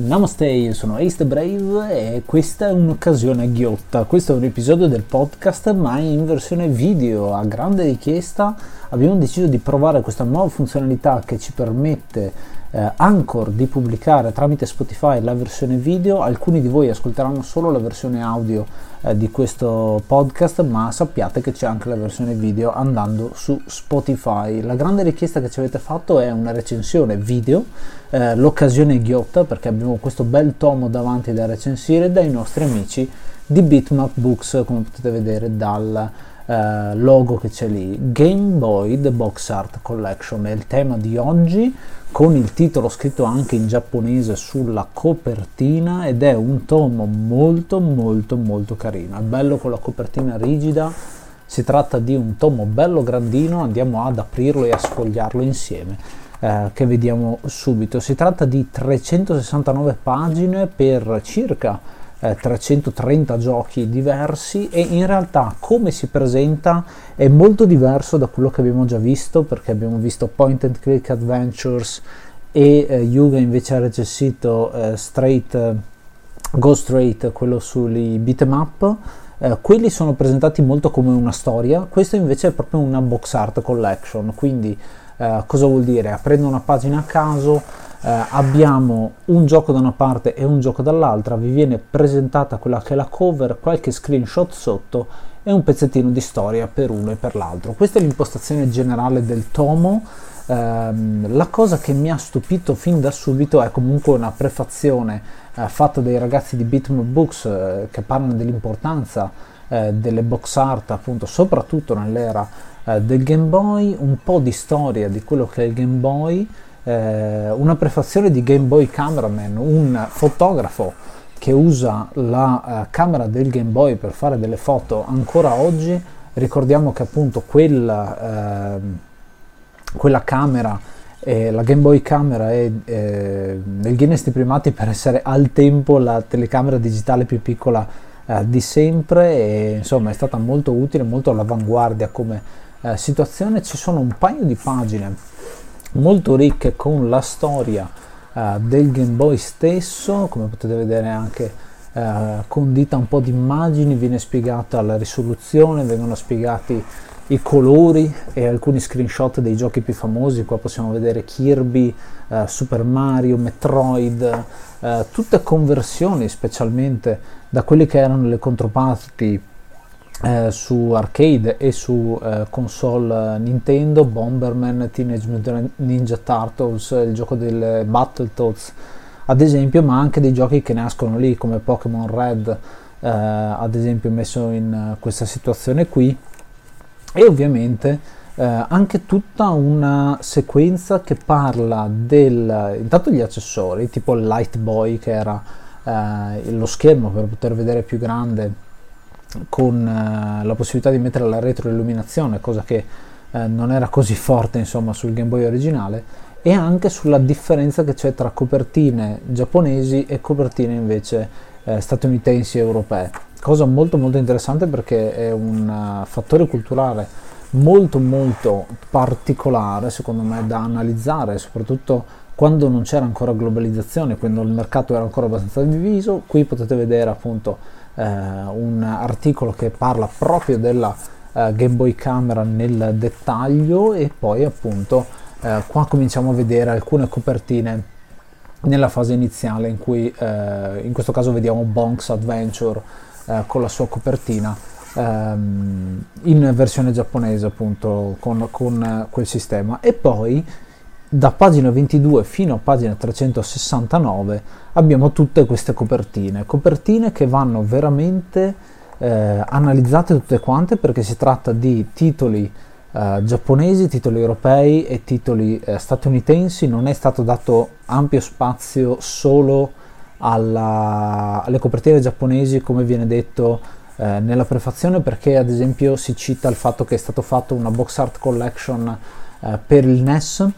Namaste, io sono Ace Brave e questa è un'occasione ghiotta. Questo è un episodio del podcast ma in versione video. A grande richiesta abbiamo deciso di provare questa nuova funzionalità che ci permette eh, Anchor di pubblicare tramite Spotify la versione video. Alcuni di voi ascolteranno solo la versione audio eh, di questo podcast, ma sappiate che c'è anche la versione video andando su Spotify. La grande richiesta che ci avete fatto è una recensione video, eh, l'occasione ghiotta perché abbiamo questo bel tomo davanti da recensire dai nostri amici di Bitmap Books, come potete vedere dal Uh, logo che c'è lì Game Boy The Box Art Collection è il tema di oggi con il titolo scritto anche in giapponese sulla copertina ed è un tomo molto molto molto carino. È bello con la copertina rigida si tratta di un tomo bello grandino andiamo ad aprirlo e a sfogliarlo insieme eh, che vediamo subito. Si tratta di 369 pagine per circa eh, 330 giochi diversi e in realtà come si presenta è molto diverso da quello che abbiamo già visto perché abbiamo visto Point and Click Adventures e eh, Yuga invece ha recensito eh, Straight eh, Go Straight quello sui beatmap eh, quelli sono presentati molto come una storia. Questo invece è proprio una box art collection. Quindi eh, cosa vuol dire? aprendo una pagina a caso eh, abbiamo un gioco da una parte e un gioco dall'altra, vi viene presentata quella che è la cover, qualche screenshot sotto e un pezzettino di storia per uno e per l'altro. Questa è l'impostazione generale del tomo. Eh, la cosa che mi ha stupito fin da subito è comunque una prefazione eh, fatta dai ragazzi di Bitmap Books eh, che parlano dell'importanza eh, delle box art, appunto, soprattutto nell'era eh, del Game Boy, un po' di storia di quello che è il Game Boy eh, una prefazione di Game Boy Cameraman, un fotografo che usa la uh, camera del Game Boy per fare delle foto ancora oggi. Ricordiamo che appunto quella, uh, quella camera, eh, la Game Boy camera è eh, nel Guinness dei primati per essere al tempo la telecamera digitale più piccola uh, di sempre e insomma è stata molto utile, molto all'avanguardia come situazione. Ci sono un paio di pagine molto ricche con la storia uh, del Game Boy stesso, come potete vedere anche uh, condita un po' di immagini, viene spiegata la risoluzione, vengono spiegati i colori e alcuni screenshot dei giochi più famosi, qua possiamo vedere Kirby, uh, Super Mario, Metroid, tutte conversioni specialmente da quelle che erano le controparti eh, su arcade e su eh, console Nintendo, Bomberman, Teenage Mutant Ninja Turtles, il gioco del Battletoads ad esempio, ma anche dei giochi che nascono lì come Pokémon Red, eh, ad esempio messo in questa situazione qui. E ovviamente eh, anche tutta una sequenza che parla del intanto gli accessori tipo il Light Boy che era eh, lo schermo per poter vedere più grande con eh, la possibilità di mettere la retroilluminazione, cosa che eh, non era così forte insomma sul Game Boy originale, e anche sulla differenza che c'è tra copertine giapponesi e copertine invece eh, statunitensi e europee. Cosa molto molto interessante perché è un fattore culturale molto molto particolare secondo me da analizzare, soprattutto quando non c'era ancora globalizzazione, quando il mercato era ancora abbastanza diviso. Qui potete vedere appunto un articolo che parla proprio della eh, Game Boy Camera nel dettaglio e poi appunto eh, qua cominciamo a vedere alcune copertine nella fase iniziale in cui eh, in questo caso vediamo Bonks Adventure eh, con la sua copertina ehm, in versione giapponese appunto con, con quel sistema. E poi da pagina 22 fino a pagina 369 abbiamo tutte queste copertine, copertine che vanno veramente eh, analizzate tutte quante perché si tratta di titoli eh, giapponesi, titoli europei e titoli eh, statunitensi, non è stato dato ampio spazio solo alla, alle copertine giapponesi come viene detto eh, nella prefazione perché ad esempio si cita il fatto che è stato fatto una box art collection eh, per il NES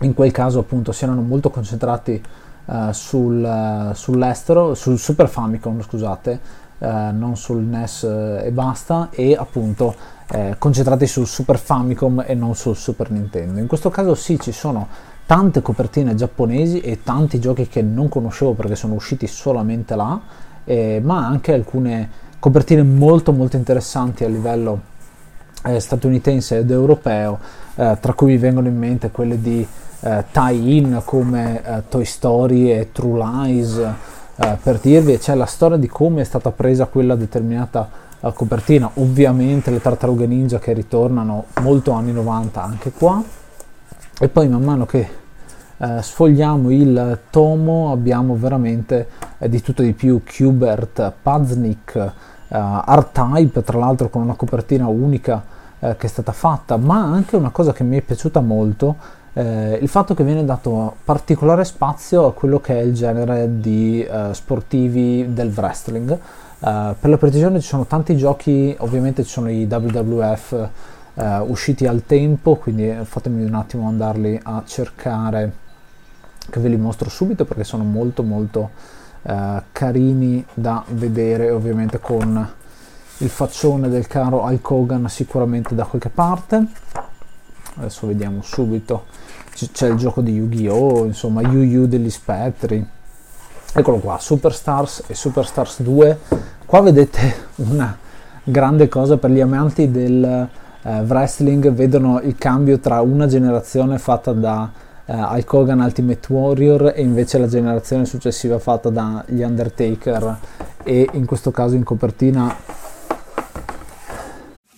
in quel caso appunto si erano molto concentrati uh, sul, uh, sull'estero, sul Super Famicom scusate, uh, non sul NES e basta, e appunto concentrati sul Super Famicom e non sul Super Nintendo. In questo caso sì, ci sono tante copertine giapponesi e tanti giochi che non conoscevo perché sono usciti solamente là, eh, ma anche alcune copertine molto molto interessanti a livello eh, statunitense ed europeo, eh, tra cui mi vengono in mente quelle di eh, tie-in come eh, Toy Story e True Lies, eh, per dirvi, c'è la storia di come è stata presa quella determinata eh, copertina, ovviamente le tartarughe ninja che ritornano molto anni 90 anche qua, e poi man mano che eh, sfogliamo il tomo abbiamo veramente di tutto di più Kubert, Paznik, R-Type, tra l'altro con una copertina unica che è stata fatta, ma anche una cosa che mi è piaciuta molto eh, il fatto che viene dato particolare spazio a quello che è il genere di eh, sportivi del wrestling. Eh, per la precisione ci sono tanti giochi, ovviamente ci sono i WWF eh, usciti al tempo, quindi fatemi un attimo andarli a cercare che ve li mostro subito perché sono molto molto eh, carini da vedere ovviamente con il faccione del caro Hulk Hogan sicuramente da qualche parte. Adesso vediamo subito. C- c'è il gioco di Yu-Gi-Oh insomma Yu Yu degli spettri. Eccolo qua Superstars e Superstars 2 qua vedete una grande cosa per gli amanti del eh, wrestling. Vedono il cambio tra una generazione fatta da eh, Hulk Hogan Ultimate Warrior e invece la generazione successiva fatta dagli Undertaker. E in questo caso in copertina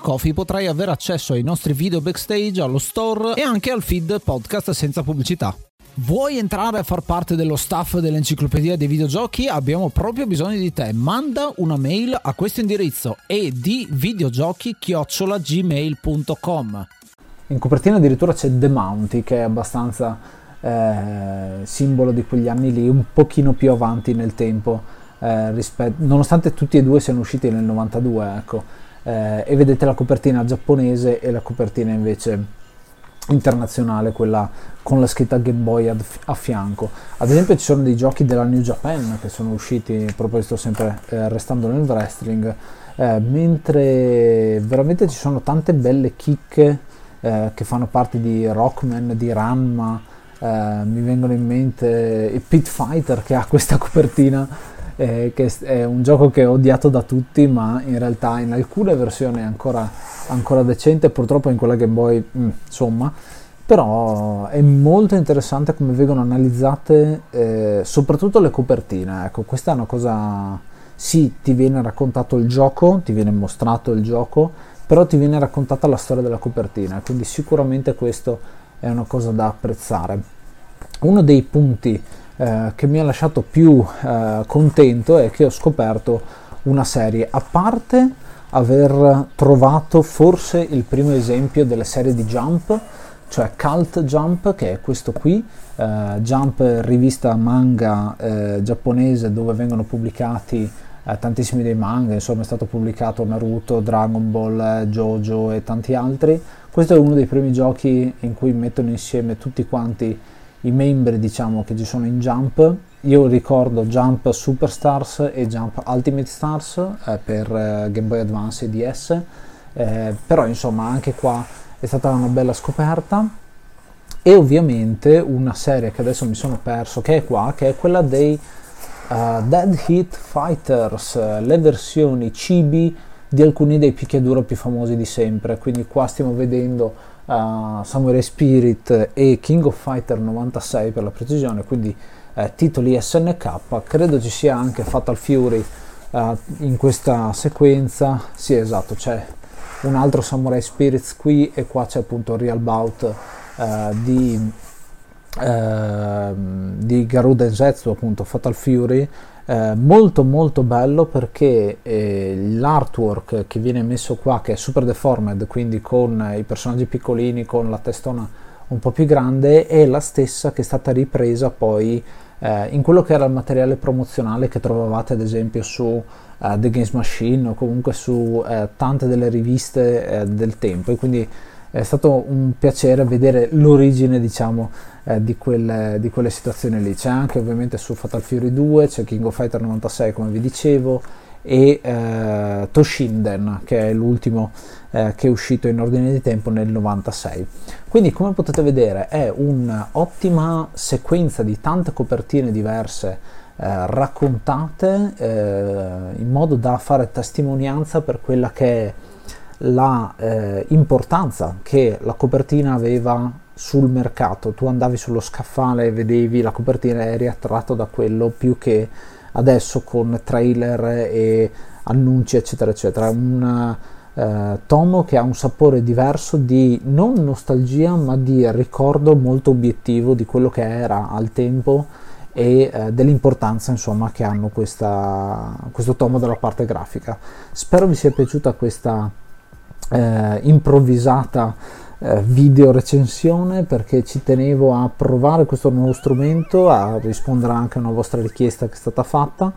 Coffee potrai avere accesso ai nostri video backstage, allo store e anche al feed podcast senza pubblicità. Vuoi entrare a far parte dello staff dell'enciclopedia dei videogiochi? Abbiamo proprio bisogno di te. Manda una mail a questo indirizzo e di videogiochi gmail.com. In copertina addirittura c'è The Mounty che è abbastanza eh, simbolo di quegli anni lì, un pochino più avanti nel tempo, eh, rispetto, nonostante tutti e due siano usciti nel 92, ecco eh, e vedete la copertina giapponese e la copertina invece internazionale, quella con la scritta Game Boy a, a fianco. Ad esempio ci sono dei giochi della New Japan che sono usciti, proprio sto sempre eh, restando nel wrestling, eh, mentre veramente ci sono tante belle chicche eh, che fanno parte di Rockman, di Ranma, eh, mi vengono in mente il Pit Fighter che ha questa copertina eh, che è un gioco che è odiato da tutti, ma in realtà in alcune versioni è ancora, ancora decente, purtroppo in quella Game Boy, mm, insomma, però è molto interessante come vengono analizzate eh, soprattutto le copertine, ecco, questa è una cosa, sì, ti viene raccontato il gioco, ti viene mostrato il gioco, però ti viene raccontata la storia della copertina, quindi sicuramente questo è una cosa da apprezzare. Uno dei punti eh, che mi ha lasciato più eh, contento è che ho scoperto una serie, a parte aver trovato forse il primo esempio delle serie di Jump, cioè Cult Jump, che è questo qui, eh, Jump rivista manga eh, giapponese dove vengono pubblicati eh, tantissimi dei manga, insomma è stato pubblicato Naruto, Dragon Ball, Jojo e tanti altri. Questo è uno dei primi giochi in cui mettono insieme tutti quanti i membri diciamo che ci sono in Jump. Io ricordo Jump Superstars e Jump Ultimate Stars eh, per eh, Game Boy Advance e DS, eh, però insomma anche qua è stata una bella scoperta e ovviamente una serie che adesso mi sono perso che è qua, che è quella dei uh, Dead Heat Fighters, le versioni cibi di alcuni dei picchiaduro più famosi di sempre. Quindi qua stiamo vedendo uh, Samurai Spirit e King of Fighter 96 per la precisione, quindi uh, titoli SNK. Credo ci sia anche Fatal Fury in questa sequenza. Sì, esatto, c'è un altro Samurai Spirits qui e qua c'è appunto Real Bout di eh, di Garuda Zetsu, appunto Fatal Fury, eh, molto molto bello perché eh, l'artwork che viene messo qua, che è super deformed, quindi con i personaggi piccolini, con la testona un po' più grande, è la stessa che è stata ripresa poi eh, in quello che era il materiale promozionale che trovavate ad esempio su uh, The Games Machine o comunque su uh, tante delle riviste del tempo. E quindi è stato un piacere vedere l'origine diciamo eh, di, quelle, di, quelle, situazioni lì. C'è anche ovviamente su Fatal Fury 2, c'è King of Fighter 96 come vi dicevo e eh, Toshinden che è l'ultimo eh, che è uscito in ordine di tempo nel 96. Quindi come potete vedere è un'ottima sequenza di tante copertine diverse eh, raccontate eh, in modo da fare testimonianza per quella che è la eh, che la copertina aveva sul mercato, tu andavi sullo scaffale e vedevi la copertina eri attratto da quello più che adesso con trailer e annunci eccetera eccetera. Un eh, tomo che ha un sapore diverso di non nostalgia ma di ricordo molto obiettivo di quello che era al tempo e eh, dell'importanza insomma che hanno questa, questo tomo della parte grafica. Spero vi sia piaciuta questa eh, improvvisata eh, video recensione perché ci tenevo a provare questo nuovo strumento, a rispondere anche a una vostra richiesta che è stata fatta.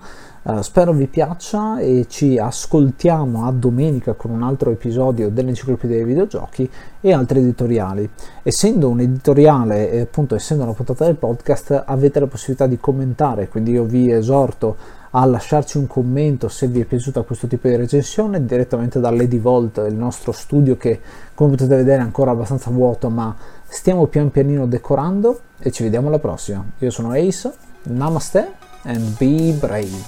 Uh, spero vi piaccia e ci ascoltiamo a domenica con un altro episodio dell'enciclopedia dei videogiochi e altri editoriali. Essendo un editoriale e appunto essendo una puntata del podcast avete la possibilità di commentare, quindi io vi esorto a lasciarci un commento se vi è piaciuta questo tipo di recensione direttamente da Lady Vault, il nostro studio che come potete vedere è ancora abbastanza vuoto ma stiamo pian pianino decorando e ci vediamo alla prossima. Io sono Ace, namaste and be brave.